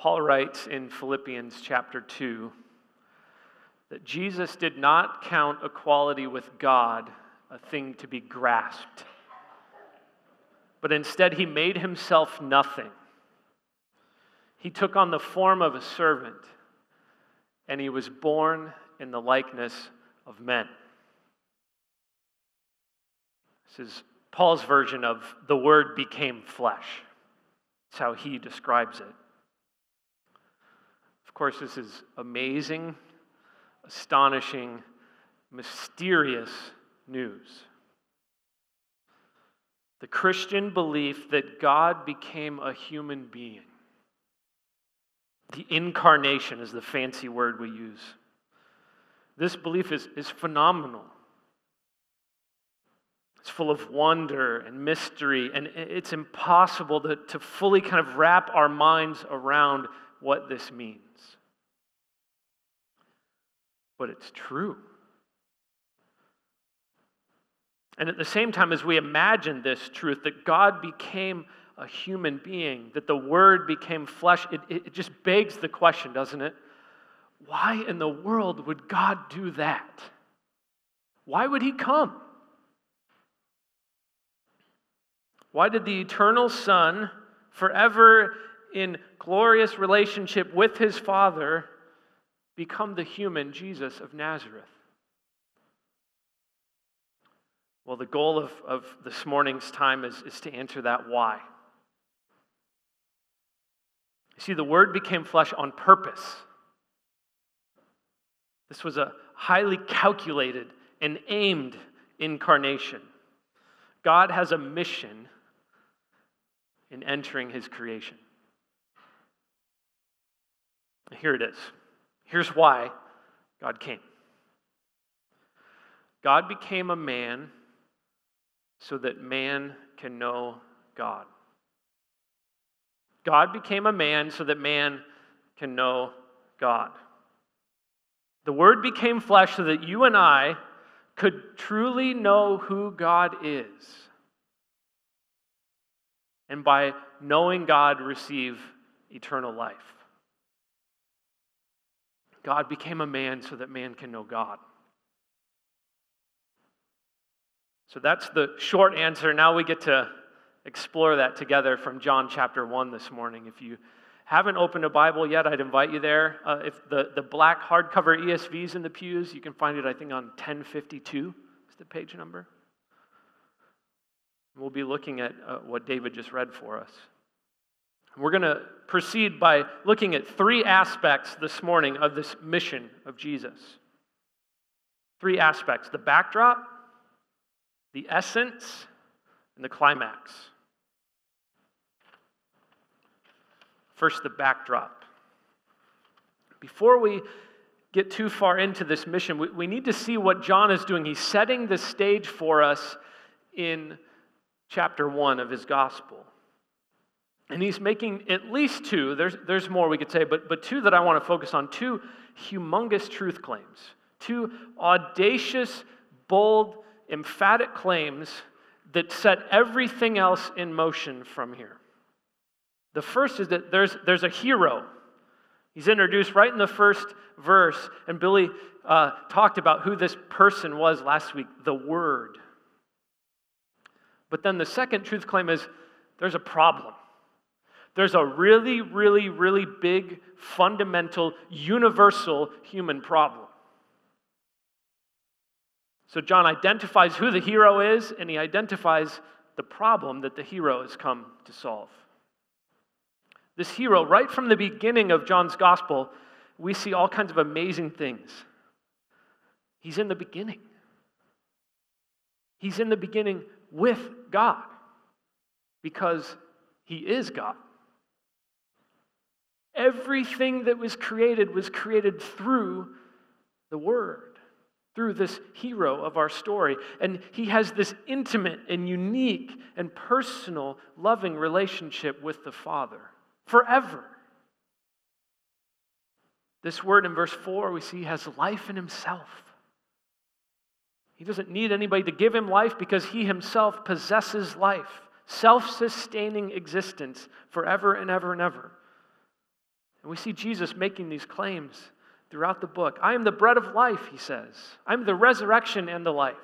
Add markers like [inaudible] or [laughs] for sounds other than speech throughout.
Paul writes in Philippians chapter 2 that Jesus did not count equality with God a thing to be grasped, but instead he made himself nothing. He took on the form of a servant, and he was born in the likeness of men. This is Paul's version of the word became flesh. That's how he describes it. Course, this is amazing, astonishing, mysterious news. The Christian belief that God became a human being. The incarnation is the fancy word we use. This belief is, is phenomenal. It's full of wonder and mystery, and it's impossible to, to fully kind of wrap our minds around what this means. But it's true. And at the same time, as we imagine this truth, that God became a human being, that the Word became flesh, it, it just begs the question, doesn't it? Why in the world would God do that? Why would He come? Why did the eternal Son, forever in glorious relationship with His Father, become the human Jesus of Nazareth? Well, the goal of, of this morning's time is, is to answer that why. You see, the Word became flesh on purpose. This was a highly calculated and aimed incarnation. God has a mission in entering his creation. Here it is. Here's why God came God became a man so that man can know God. God became a man so that man can know God. The Word became flesh so that you and I could truly know who God is. And by knowing God, receive eternal life. God became a man so that man can know God. So that's the short answer. Now we get to explore that together from John chapter 1 this morning. If you haven't opened a Bible yet, I'd invite you there. Uh, if the, the black hardcover ESV's in the pews, you can find it, I think, on 1052 is the page number. We'll be looking at uh, what David just read for us. We're going to proceed by looking at three aspects this morning of this mission of Jesus. Three aspects the backdrop, the essence, and the climax. First, the backdrop. Before we get too far into this mission, we, we need to see what John is doing. He's setting the stage for us in chapter 1 of his gospel. And he's making at least two, there's, there's more we could say, but, but two that I want to focus on, two humongous truth claims, two audacious, bold, emphatic claims that set everything else in motion from here. The first is that there's, there's a hero. He's introduced right in the first verse, and Billy uh, talked about who this person was last week the Word. But then the second truth claim is there's a problem. There's a really, really, really big, fundamental, universal human problem. So John identifies who the hero is, and he identifies the problem that the hero has come to solve. This hero, right from the beginning of John's gospel, we see all kinds of amazing things. He's in the beginning. He's in the beginning with God because he is God. Everything that was created was created through the Word through this hero of our story. And he has this intimate and unique and personal, loving relationship with the Father forever. This word in verse 4 we see has life in himself. He doesn't need anybody to give him life because he himself possesses life, self sustaining existence forever and ever and ever. And we see Jesus making these claims throughout the book. I am the bread of life, he says. I'm the resurrection and the life.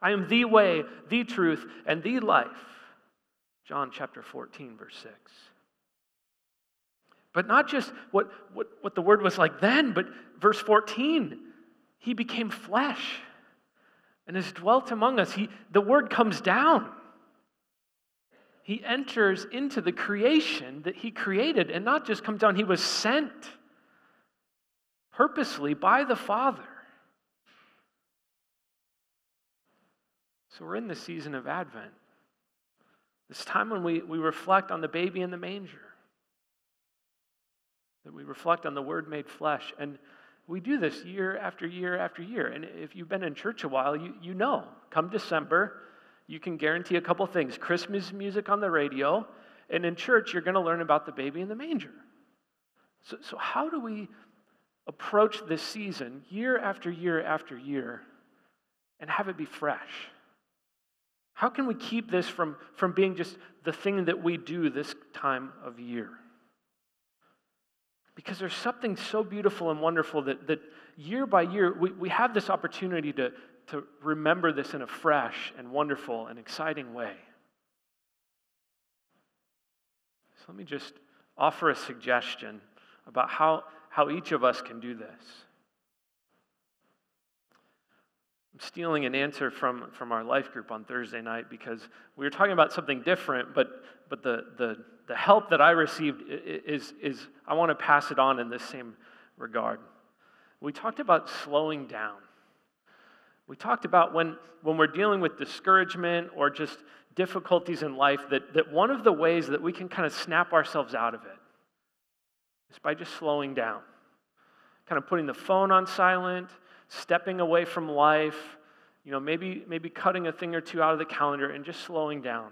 I am the way, the truth, and the life. John chapter 14, verse 6. But not just what, what, what the word was like then, but verse 14, he became flesh and has dwelt among us. He, the word comes down. He enters into the creation that he created and not just comes down, he was sent purposely by the Father. So we're in the season of Advent. This time when we, we reflect on the baby in the manger, that we reflect on the Word made flesh. And we do this year after year after year. And if you've been in church a while, you, you know, come December, you can guarantee a couple things Christmas music on the radio, and in church, you're going to learn about the baby in the manger. So, so, how do we approach this season year after year after year and have it be fresh? How can we keep this from, from being just the thing that we do this time of year? Because there's something so beautiful and wonderful that, that year by year we, we have this opportunity to, to remember this in a fresh and wonderful and exciting way. So let me just offer a suggestion about how, how each of us can do this. I'm stealing an answer from, from our life group on Thursday night because we were talking about something different, but, but the, the, the help that I received is, is I want to pass it on in this same regard. We talked about slowing down. We talked about when, when we're dealing with discouragement or just difficulties in life, that, that one of the ways that we can kind of snap ourselves out of it is by just slowing down, kind of putting the phone on silent stepping away from life, you know, maybe, maybe cutting a thing or two out of the calendar and just slowing down.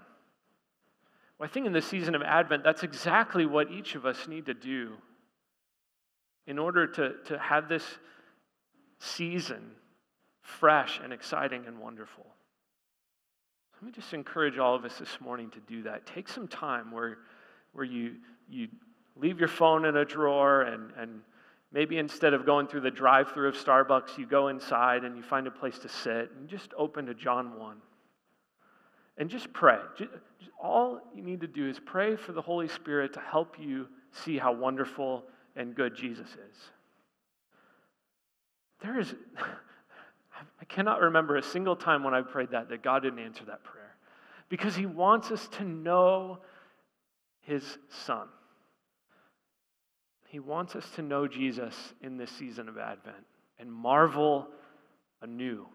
Well, I think in the season of Advent, that's exactly what each of us need to do in order to, to have this season fresh and exciting and wonderful. Let me just encourage all of us this morning to do that. Take some time where, where you, you leave your phone in a drawer and, and Maybe instead of going through the drive through of Starbucks, you go inside and you find a place to sit and just open to John 1. And just pray. All you need to do is pray for the Holy Spirit to help you see how wonderful and good Jesus is. There is, [laughs] I cannot remember a single time when I prayed that that God didn't answer that prayer because He wants us to know His Son. He wants us to know Jesus in this season of Advent and marvel anew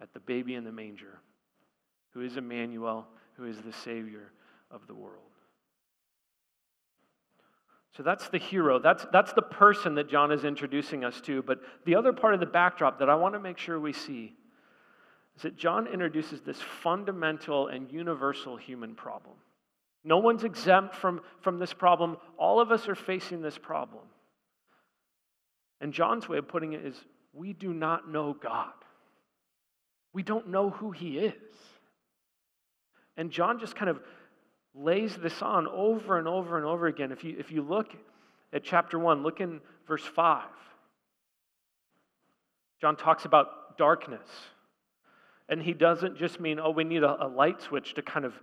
at the baby in the manger, who is Emmanuel, who is the Savior of the world. So that's the hero. That's, that's the person that John is introducing us to. But the other part of the backdrop that I want to make sure we see is that John introduces this fundamental and universal human problem. No one's exempt from, from this problem. All of us are facing this problem. And John's way of putting it is we do not know God. We don't know who he is. And John just kind of lays this on over and over and over again. If you, if you look at chapter 1, look in verse 5. John talks about darkness. And he doesn't just mean, oh, we need a, a light switch to kind of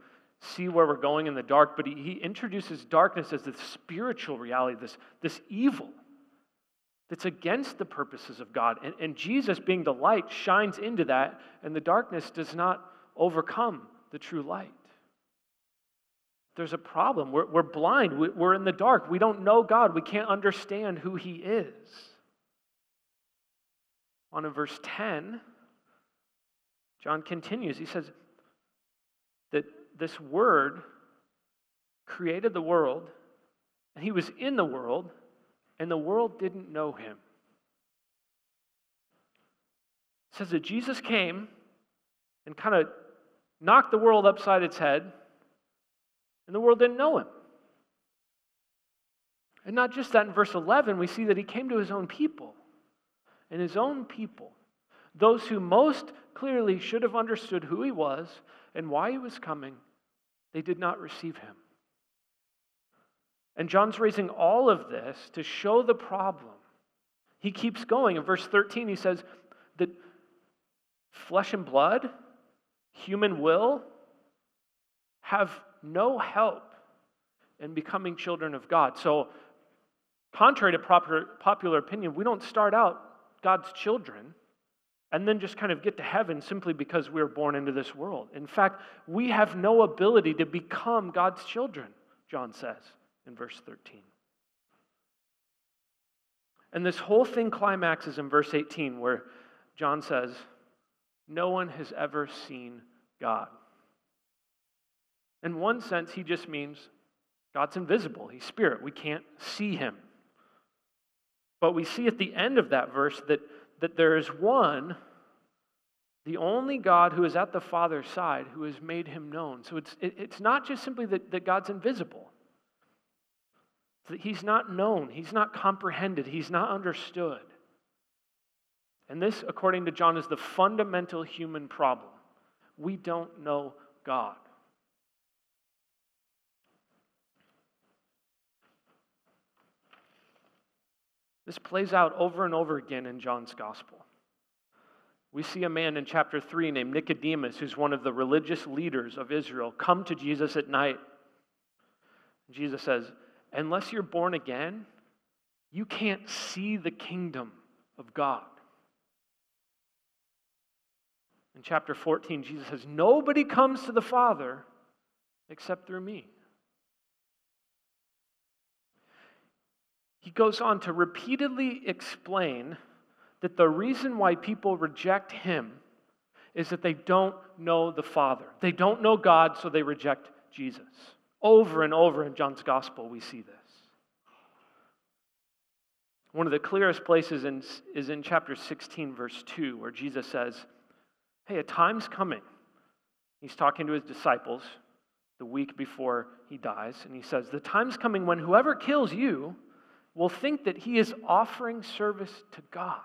see where we're going in the dark, but he, he introduces darkness as this spiritual reality, this, this evil that's against the purposes of God. And, and Jesus, being the light, shines into that, and the darkness does not overcome the true light. There's a problem. We're, we're blind. We're in the dark. We don't know God. We can't understand who He is. On in verse 10, John continues. He says that this Word created the world, and He was in the world, and the world didn't know Him. It says that Jesus came and kind of knocked the world upside its head, and the world didn't know Him. And not just that, in verse 11, we see that He came to His own people. And His own people, those who most clearly should have understood who He was and why He was coming, they did not receive him. And John's raising all of this to show the problem. He keeps going. In verse 13, he says that flesh and blood, human will, have no help in becoming children of God. So, contrary to proper, popular opinion, we don't start out God's children and then just kind of get to heaven simply because we were born into this world. In fact, we have no ability to become God's children, John says in verse 13. And this whole thing climaxes in verse 18, where John says, No one has ever seen God. In one sense, he just means God's invisible, He's spirit. We can't see Him. But we see at the end of that verse that, that there is one, the only God who is at the Father's side, who has made Him known. So it's, it, it's not just simply that, that God's invisible. That he's not known, he's not comprehended, he's not understood. And this, according to John, is the fundamental human problem. We don't know God. This plays out over and over again in John's gospel. We see a man in chapter 3 named Nicodemus, who's one of the religious leaders of Israel, come to Jesus at night. Jesus says, Unless you're born again, you can't see the kingdom of God. In chapter 14, Jesus says, Nobody comes to the Father except through me. He goes on to repeatedly explain that the reason why people reject him is that they don't know the Father. They don't know God, so they reject Jesus. Over and over in John's gospel, we see this. One of the clearest places in, is in chapter 16, verse 2, where Jesus says, Hey, a time's coming. He's talking to his disciples the week before he dies, and he says, The time's coming when whoever kills you will think that he is offering service to God.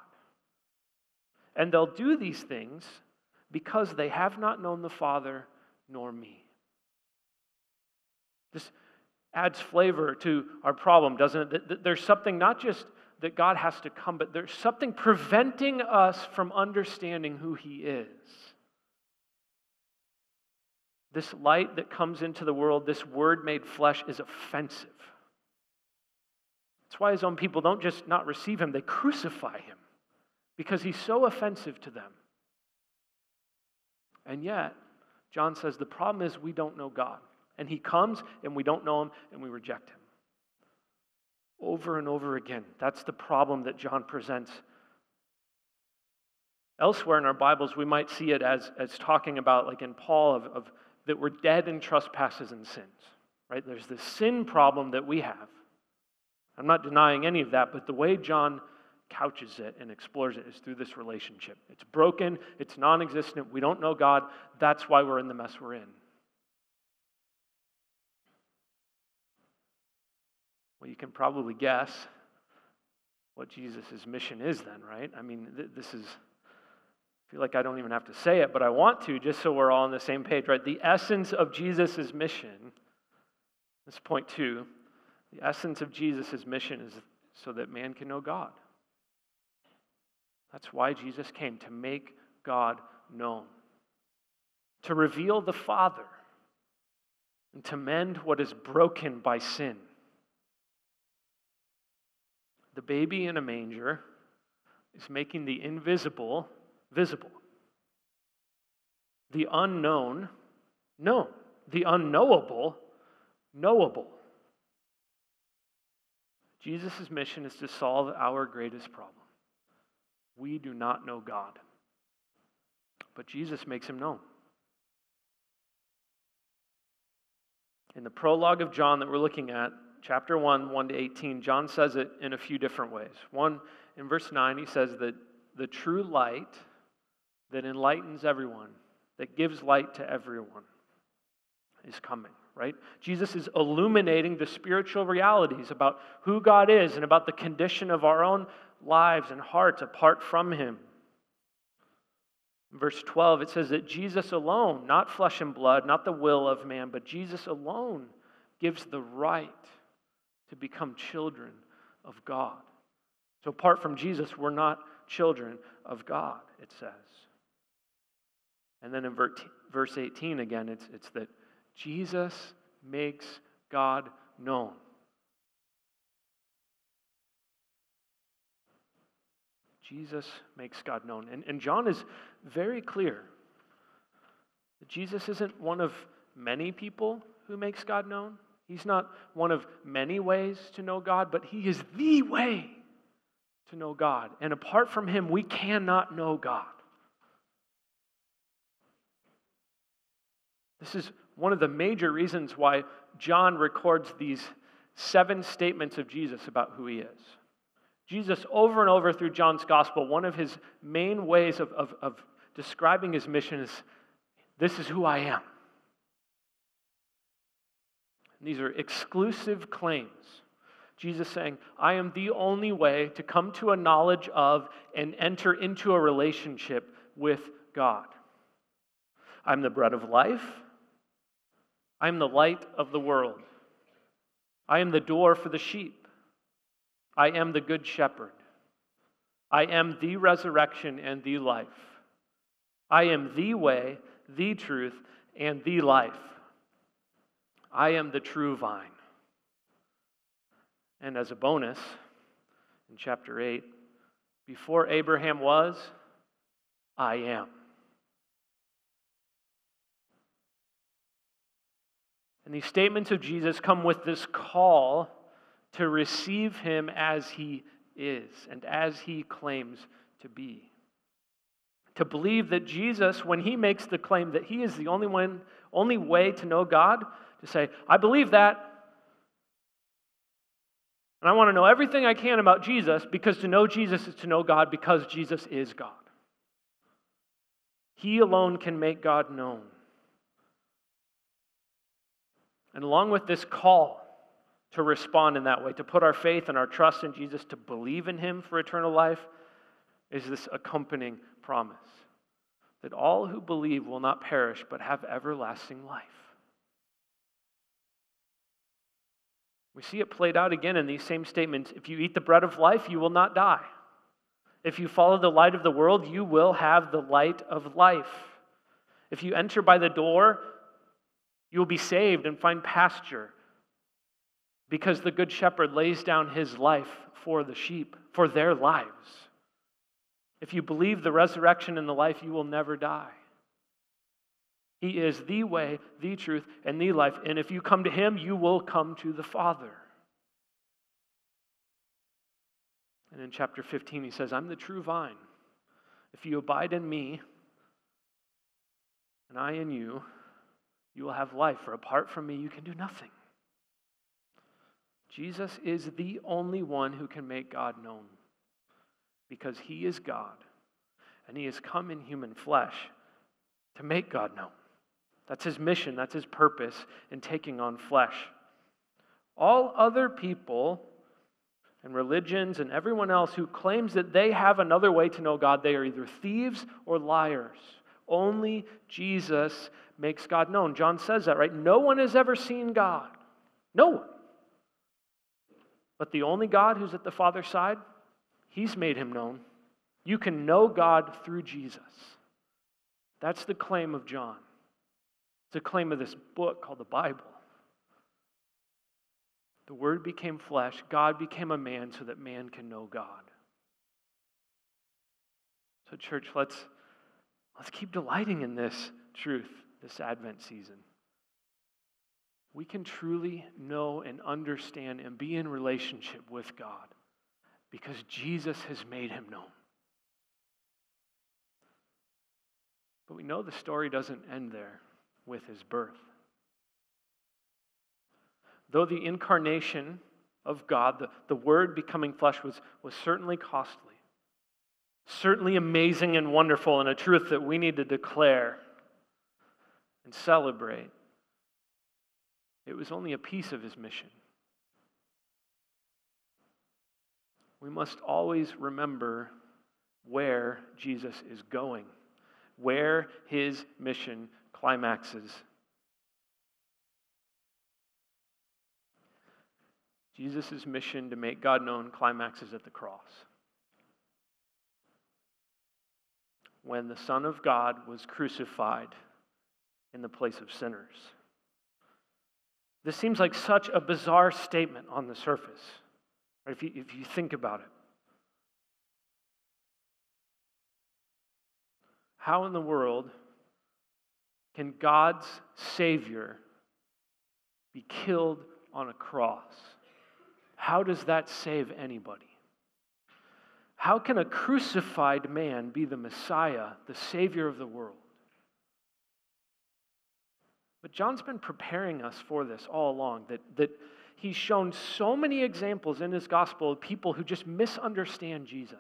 And they'll do these things because they have not known the Father nor me. This adds flavor to our problem, doesn't it? There's something not just that God has to come, but there's something preventing us from understanding who He is. This light that comes into the world, this word made flesh, is offensive. That's why his own people don't just not receive him, they crucify him because he's so offensive to them. And yet, John says the problem is we don't know God. And he comes and we don't know him and we reject him. Over and over again. That's the problem that John presents. Elsewhere in our Bibles, we might see it as, as talking about, like in Paul, of, of that we're dead in trespasses and sins. Right? There's this sin problem that we have. I'm not denying any of that, but the way John couches it and explores it is through this relationship. It's broken, it's non existent, we don't know God. That's why we're in the mess we're in. Well, you can probably guess what Jesus' mission is then, right? I mean, th- this is, I feel like I don't even have to say it, but I want to just so we're all on the same page, right? The essence of Jesus' mission, this is point two, the essence of Jesus' mission is so that man can know God. That's why Jesus came, to make God known, to reveal the Father, and to mend what is broken by sin. The baby in a manger is making the invisible visible, the unknown known, the unknowable knowable. Jesus' mission is to solve our greatest problem. We do not know God, but Jesus makes him known. In the prologue of John that we're looking at, chapter 1, 1 to 18, John says it in a few different ways. One, in verse 9, he says that the true light that enlightens everyone, that gives light to everyone, is coming, right? Jesus is illuminating the spiritual realities about who God is and about the condition of our own lives and hearts apart from Him. Verse 12, it says that Jesus alone, not flesh and blood, not the will of man, but Jesus alone gives the right to become children of God. So, apart from Jesus, we're not children of God, it says. And then in verse 18 again, it's, it's that Jesus makes God known. Jesus makes God known. And, and John is very clear that Jesus isn't one of many people who makes God known. He's not one of many ways to know God, but He is the way to know God. And apart from Him, we cannot know God. This is one of the major reasons why John records these seven statements of Jesus about who He is. Jesus, over and over through John's gospel, one of his main ways of, of, of describing his mission is this is who I am. And these are exclusive claims. Jesus saying, I am the only way to come to a knowledge of and enter into a relationship with God. I'm the bread of life. I am the light of the world. I am the door for the sheep. I am the good shepherd. I am the resurrection and the life. I am the way, the truth, and the life. I am the true vine. And as a bonus, in chapter 8, before Abraham was, I am. And these statements of Jesus come with this call to receive him as he is and as he claims to be. To believe that Jesus, when he makes the claim that he is the only one, only way to know God, to say, I believe that. And I want to know everything I can about Jesus because to know Jesus is to know God because Jesus is God. He alone can make God known. And along with this call to respond in that way, to put our faith and our trust in Jesus, to believe in Him for eternal life, is this accompanying promise that all who believe will not perish but have everlasting life. We see it played out again in these same statements. If you eat the bread of life, you will not die. If you follow the light of the world, you will have the light of life. If you enter by the door, you will be saved and find pasture because the Good Shepherd lays down his life for the sheep, for their lives. If you believe the resurrection and the life, you will never die. He is the way, the truth, and the life. And if you come to him, you will come to the Father. And in chapter 15, he says, I'm the true vine. If you abide in me, and I in you, you will have life, for apart from me, you can do nothing. Jesus is the only one who can make God known because he is God and he has come in human flesh to make God known. That's his mission, that's his purpose in taking on flesh. All other people and religions and everyone else who claims that they have another way to know God, they are either thieves or liars. Only Jesus makes God known. John says that, right? No one has ever seen God. No one. But the only God who's at the Father's side, He's made him known. You can know God through Jesus. That's the claim of John. It's a claim of this book called the Bible. The Word became flesh, God became a man so that man can know God. So, church, let's, let's keep delighting in this truth this Advent season we can truly know and understand and be in relationship with God because Jesus has made him known. But we know the story doesn't end there with his birth. Though the incarnation of God, the, the Word becoming flesh, was, was certainly costly, certainly amazing and wonderful, and a truth that we need to declare and celebrate. It was only a piece of his mission. We must always remember where Jesus is going, where his mission climaxes. Jesus' mission to make God known climaxes at the cross. When the Son of God was crucified in the place of sinners. This seems like such a bizarre statement on the surface, right? if, you, if you think about it. How in the world can God's Savior be killed on a cross? How does that save anybody? How can a crucified man be the Messiah, the Savior of the world? But John's been preparing us for this all along, that, that he's shown so many examples in his gospel of people who just misunderstand Jesus.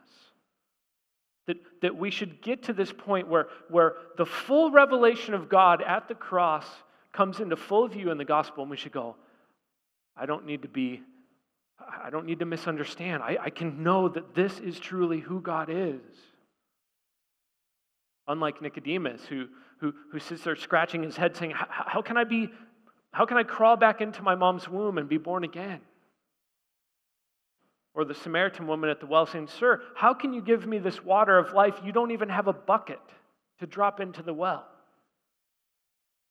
That, that we should get to this point where, where the full revelation of God at the cross comes into full view in the gospel, and we should go, I don't need to be, I don't need to misunderstand. I, I can know that this is truly who God is. Unlike Nicodemus, who, who, who sits there scratching his head saying, How can I be, how can I crawl back into my mom's womb and be born again? Or the Samaritan woman at the well saying, Sir, how can you give me this water of life? You don't even have a bucket to drop into the well.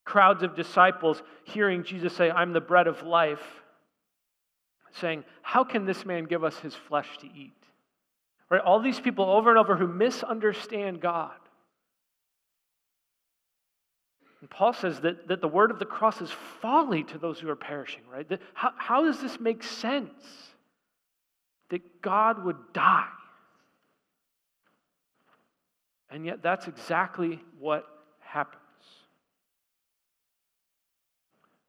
Crowds of disciples hearing Jesus say, I'm the bread of life, saying, How can this man give us his flesh to eat? Right? All these people over and over who misunderstand God. And Paul says that, that the word of the cross is folly to those who are perishing, right? That, how, how does this make sense? That God would die. And yet, that's exactly what happens.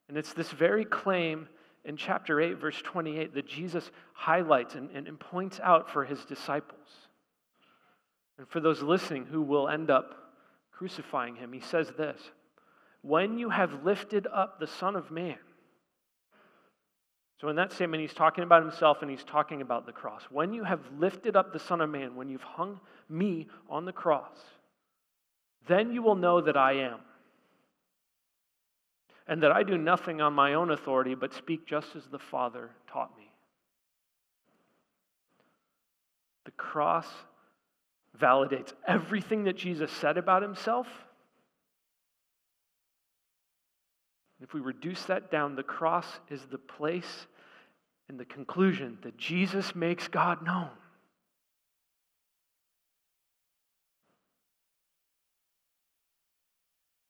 And it's this very claim in chapter 8, verse 28, that Jesus highlights and, and, and points out for his disciples. And for those listening who will end up crucifying him, he says this When you have lifted up the Son of Man, so, in that statement, he's talking about himself and he's talking about the cross. When you have lifted up the Son of Man, when you've hung me on the cross, then you will know that I am. And that I do nothing on my own authority, but speak just as the Father taught me. The cross validates everything that Jesus said about himself. If we reduce that down, the cross is the place and the conclusion that Jesus makes God known.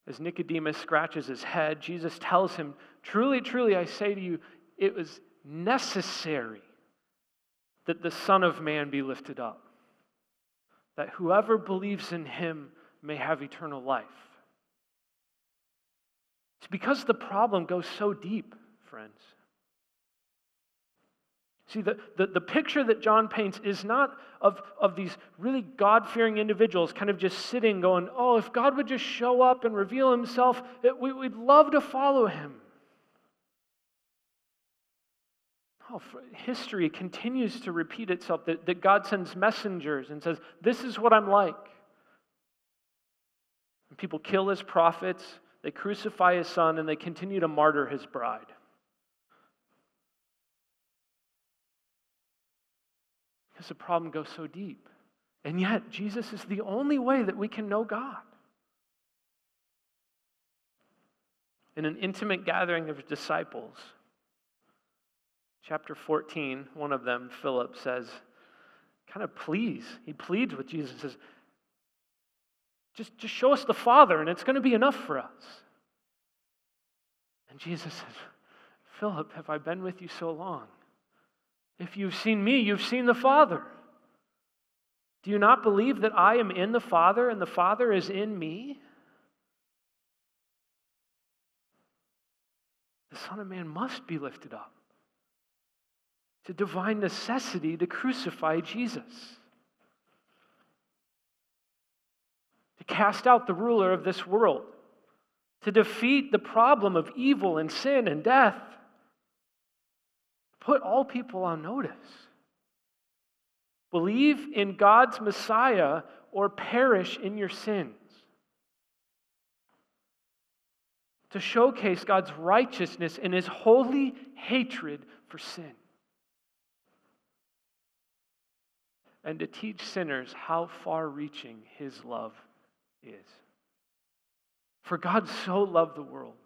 As Nicodemus scratches his head, Jesus tells him, Truly, truly, I say to you, it was necessary that the Son of Man be lifted up, that whoever believes in him may have eternal life. It's because the problem goes so deep, friends. See, the, the, the picture that John paints is not of, of these really God fearing individuals kind of just sitting going, oh, if God would just show up and reveal himself, it, we, would love to follow him. Oh, history continues to repeat itself that, that God sends messengers and says, This is what I'm like. And people kill his prophets, they crucify his son, and they continue to martyr his bride. Because the problem goes so deep. And yet, Jesus is the only way that we can know God. In an intimate gathering of disciples, chapter 14, one of them, Philip, says, kind of pleads. He pleads with Jesus, says, just, just show us the Father, and it's going to be enough for us. And Jesus says, Philip, have I been with you so long? If you've seen me, you've seen the Father. Do you not believe that I am in the Father and the Father is in me? The Son of Man must be lifted up. It's a divine necessity to crucify Jesus, to cast out the ruler of this world, to defeat the problem of evil and sin and death put all people on notice. Believe in God's Messiah or perish in your sins. To showcase God's righteousness and his holy hatred for sin. And to teach sinners how far reaching his love is. For God so loved the world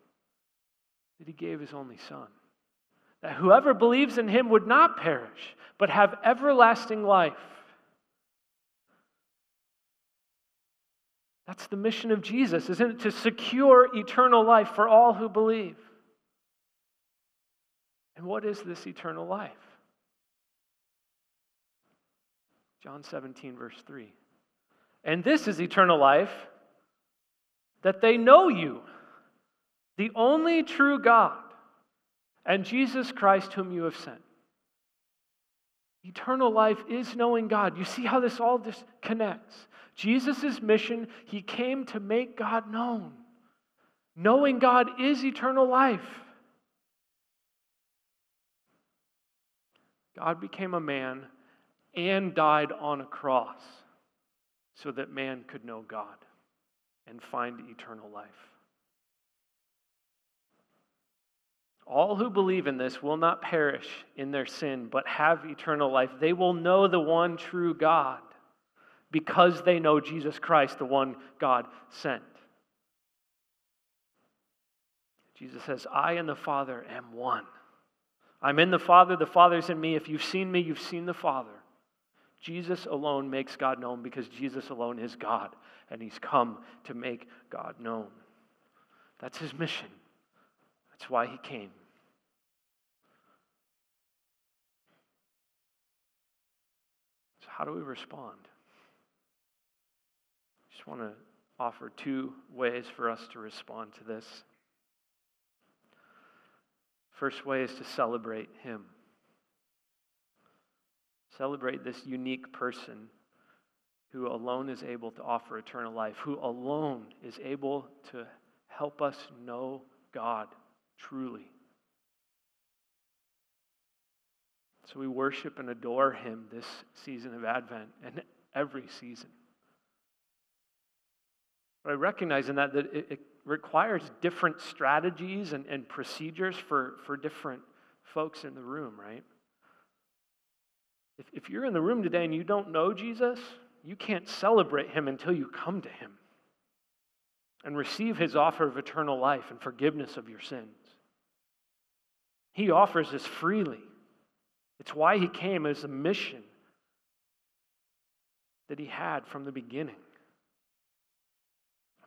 that he gave his only son that whoever believes in him would not perish, but have everlasting life. That's the mission of Jesus, isn't it? To secure eternal life for all who believe. And what is this eternal life? John 17, verse 3. And this is eternal life, that they know you, the only true God, and Jesus Christ, whom you have sent. Eternal life is knowing God. You see how this all this connects. Jesus' mission, he came to make God known. Knowing God is eternal life. God became a man and died on a cross so that man could know God and find eternal life. All who believe in this will not perish in their sin, but have eternal life. They will know the one true God because they know Jesus Christ, the one God sent. Jesus says, I and the Father am one. I'm in the Father, the Father's in me. If you've seen me, you've seen the Father. Jesus alone makes God known because Jesus alone is God, and He's come to make God known. That's His mission. That's why He came. So, how do we respond? I just want to offer two ways for us to respond to this. First way is to celebrate Him. Celebrate this unique person who alone is able to offer eternal life, who alone is able to help us know God truly. So we worship and adore him this season of Advent and every season. But I recognize in that that it, it requires different strategies and, and procedures for, for different folks in the room, right? If, if you're in the room today and you don't know Jesus, you can't celebrate him until you come to him and receive his offer of eternal life and forgiveness of your sins. He offers this freely. It's why he came as a mission that he had from the beginning.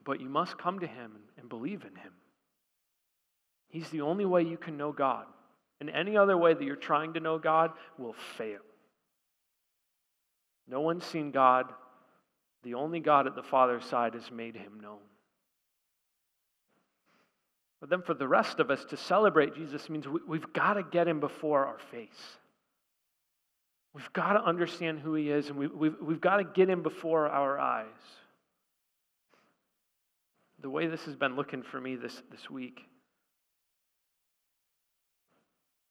But you must come to him and believe in him. He's the only way you can know God. And any other way that you're trying to know God will fail. No one's seen God. The only God at the Father's side has made him known. But then for the rest of us to celebrate Jesus means we, have got to get him before our face. We've got to understand who he is, and we, we've, we've got to get him before our eyes. The way this has been looking for me this, this week,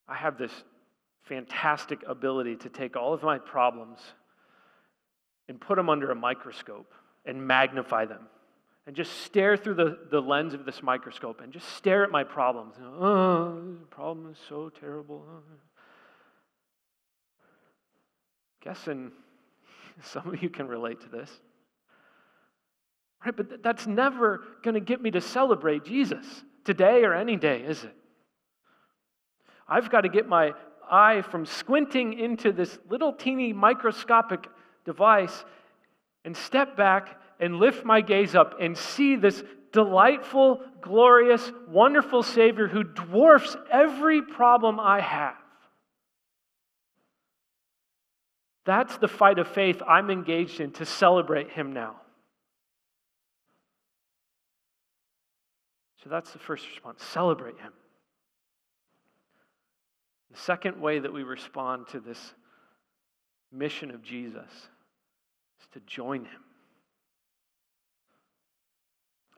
I have this fantastic ability to take all of my problems and put them under a microscope and magnify them and just stare through the, the lens of this microscope and just stare at my problems. Oh, the problem is so terrible. Guessing [laughs] some of you can relate to this. Right, but that's never going to get me to celebrate Jesus today or any day, is it? I've got to get my eye from squinting into this little teeny microscopic device and step back and lift my gaze up and see this delightful, glorious, wonderful Savior who dwarfs every problem I have. That's the fight of faith I'm engaged in to celebrate Him now. So that's the first response celebrate Him. The second way that we respond to this mission of Jesus is to join him.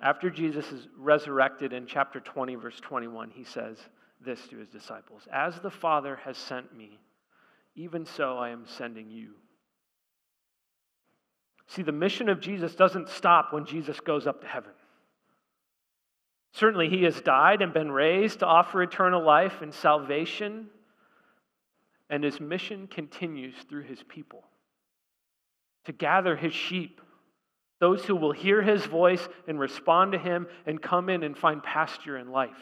After Jesus is resurrected in chapter 20, verse 21, he says this to his disciples As the Father has sent me, even so I am sending you. See, the mission of Jesus doesn't stop when Jesus goes up to heaven. Certainly, he has died and been raised to offer eternal life and salvation, and his mission continues through his people. to gather his sheep, those who will hear his voice and respond to him and come in and find pasture in life.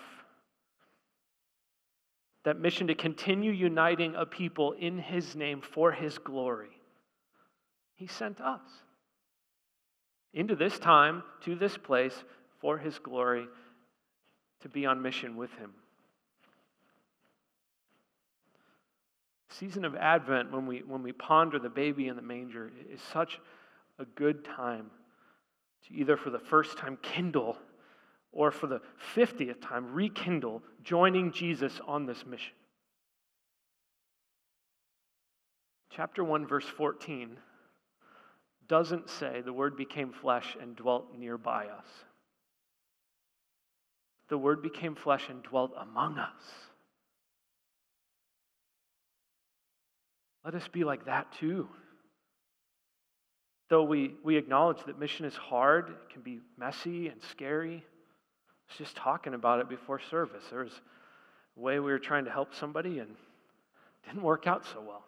That mission to continue uniting a people in his name for his glory. He sent us into this time, to this place, for his glory, to be on mission with him. season of Advent, when we, when we ponder the baby in the manger, is such a good time to either for the first time kindle or for the 50th time rekindle joining Jesus on this mission. Chapter 1, verse 14 doesn't say the Word became flesh and dwelt nearby us. The Word became flesh and dwelt among us. Let us be like that too. Though we, we acknowledge that mission is hard, it can be messy and scary. I was just talking about it before service. There was a way we were trying to help somebody and didn't work out so well.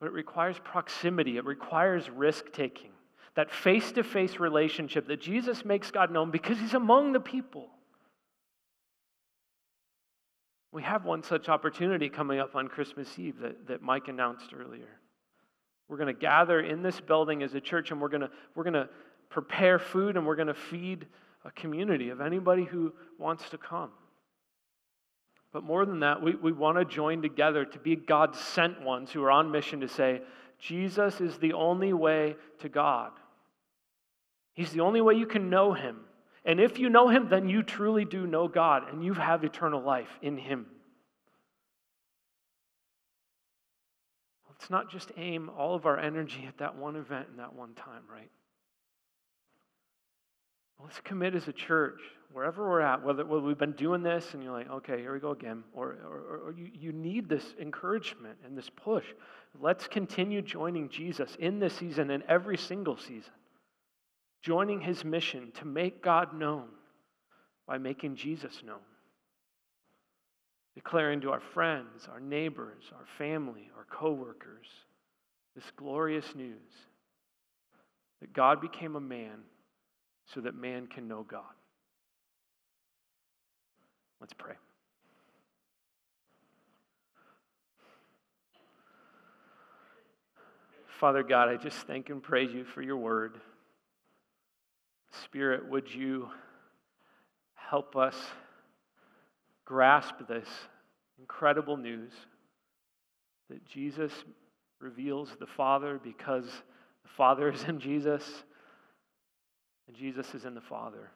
But it requires proximity, it requires risk taking. That face to face relationship that Jesus makes God known because he's among the people. We have one such opportunity coming up on Christmas Eve that, that Mike announced earlier. We're going to gather in this building as a church and we're going to, we're going to prepare food and we're going to feed a community of anybody who wants to come. But more than that, we, we want to join together to be God sent ones who are on mission to say, Jesus is the only way to God. He's the only way you can know Him. And if you know him, then you truly do know God and you have eternal life in him. Let's not just aim all of our energy at that one event and that one time, right? Let's commit as a church, wherever we're at, whether, whether we've been doing this and you're like, okay, here we go again, or, or, or you, you need this encouragement and this push. Let's continue joining Jesus in this season and every single season joining his mission to make God known by making Jesus known. Declaring to our friends, our neighbors, our family, our coworkers this glorious news that God became a man so that man can know God. Let's pray. Father God, I just thank and praise you for your word. Spirit, would you help us grasp this incredible news that Jesus reveals the Father because the Father is in Jesus and Jesus is in the Father.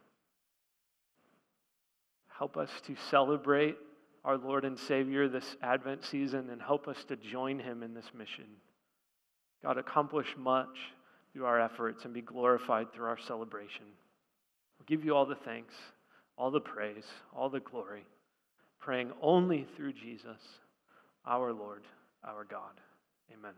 Help us to celebrate our Lord and Savior this Advent season and help us to join him in this mission. God, accomplish much through our efforts and be glorified through our celebration. We'll give you all the thanks, all the praise, all the glory, praying only through Jesus, our Lord, our God. Amen.